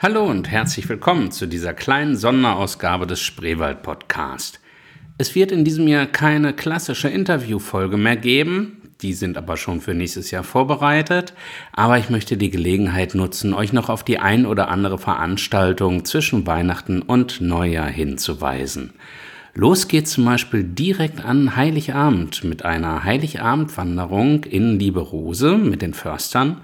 Hallo und herzlich willkommen zu dieser kleinen Sonderausgabe des Spreewald Podcast. Es wird in diesem Jahr keine klassische Interviewfolge mehr geben, die sind aber schon für nächstes Jahr vorbereitet, aber ich möchte die Gelegenheit nutzen, euch noch auf die ein oder andere Veranstaltung zwischen Weihnachten und Neujahr hinzuweisen. Los geht's zum Beispiel direkt an Heiligabend mit einer Heiligabendwanderung in Lieberose mit den Förstern.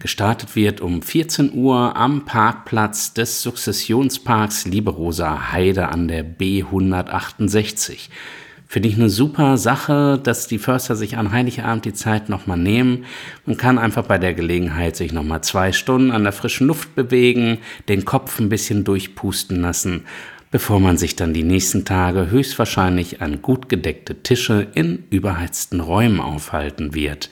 Gestartet wird um 14 Uhr am Parkplatz des Sukzessionsparks Lieberoser Heide an der B168. Finde ich eine super Sache, dass die Förster sich an Heiligabend die Zeit nochmal nehmen. Man kann einfach bei der Gelegenheit sich nochmal zwei Stunden an der frischen Luft bewegen, den Kopf ein bisschen durchpusten lassen bevor man sich dann die nächsten Tage höchstwahrscheinlich an gut gedeckte Tische in überheizten Räumen aufhalten wird.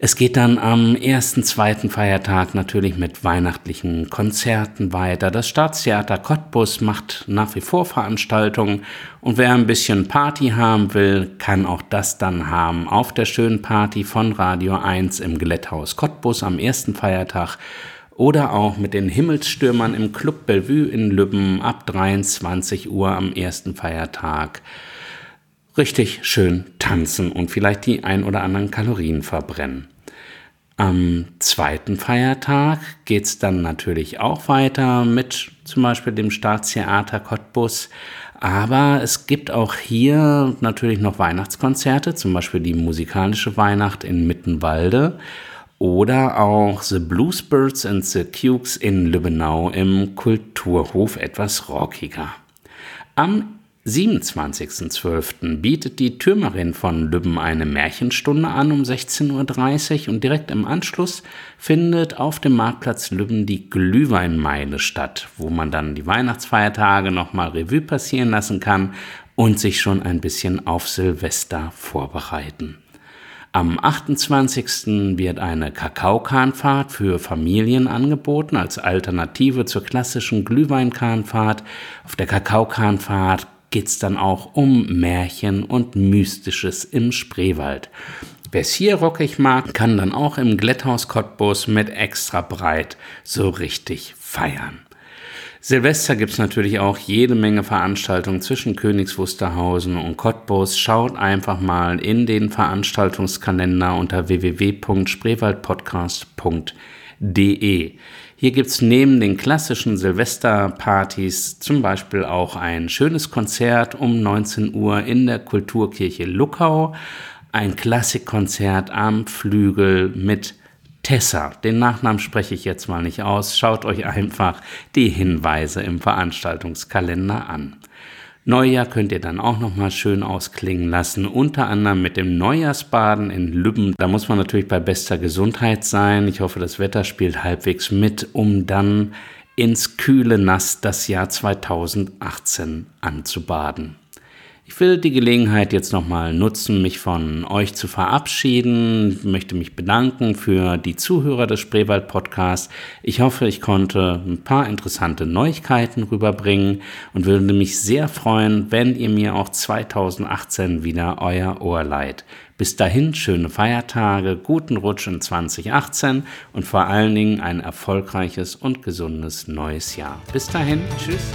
Es geht dann am ersten, zweiten Feiertag natürlich mit weihnachtlichen Konzerten weiter. Das Staatstheater Cottbus macht nach wie vor Veranstaltungen und wer ein bisschen Party haben will, kann auch das dann haben auf der schönen Party von Radio 1 im Glätthaus Cottbus am ersten Feiertag oder auch mit den Himmelsstürmern im Club Bellevue in Lübben ab 23 Uhr am ersten Feiertag richtig schön tanzen und vielleicht die ein oder anderen Kalorien verbrennen. Am zweiten Feiertag geht es dann natürlich auch weiter mit zum Beispiel dem Staatstheater Cottbus. Aber es gibt auch hier natürlich noch Weihnachtskonzerte, zum Beispiel die musikalische Weihnacht in Mittenwalde oder auch The Bluesbirds and the Cukes in Lübbenau im Kulturhof etwas rockiger. Am 27.12. bietet die Türmerin von Lübben eine Märchenstunde an um 16.30 Uhr und direkt im Anschluss findet auf dem Marktplatz Lübben die Glühweinmeile statt, wo man dann die Weihnachtsfeiertage nochmal Revue passieren lassen kann und sich schon ein bisschen auf Silvester vorbereiten. Am 28. wird eine Kakaokahnfahrt für Familien angeboten als Alternative zur klassischen Glühweinkahnfahrt. Auf der Kakaokahnfahrt geht es dann auch um Märchen und Mystisches im Spreewald. Wer es hier rockig mag, kann dann auch im Glätthaus Cottbus mit extra breit so richtig feiern. Silvester gibt es natürlich auch jede Menge Veranstaltungen zwischen Königs Wusterhausen und Cottbus. Schaut einfach mal in den Veranstaltungskalender unter www.spreewaldpodcast.de. Hier gibt es neben den klassischen Silvesterpartys zum Beispiel auch ein schönes Konzert um 19 Uhr in der Kulturkirche Luckau, ein Klassikkonzert am Flügel mit Tessa, den Nachnamen spreche ich jetzt mal nicht aus, schaut euch einfach die Hinweise im Veranstaltungskalender an. Neujahr könnt ihr dann auch noch mal schön ausklingen lassen, unter anderem mit dem Neujahrsbaden in Lübben. Da muss man natürlich bei bester Gesundheit sein. Ich hoffe, das Wetter spielt halbwegs mit, um dann ins kühle Nass das Jahr 2018 anzubaden. Ich will die Gelegenheit jetzt nochmal nutzen, mich von euch zu verabschieden. Ich möchte mich bedanken für die Zuhörer des Spreewald Podcasts. Ich hoffe, ich konnte ein paar interessante Neuigkeiten rüberbringen und würde mich sehr freuen, wenn ihr mir auch 2018 wieder euer Ohr leiht. Bis dahin schöne Feiertage, guten Rutsch in 2018 und vor allen Dingen ein erfolgreiches und gesundes neues Jahr. Bis dahin, tschüss.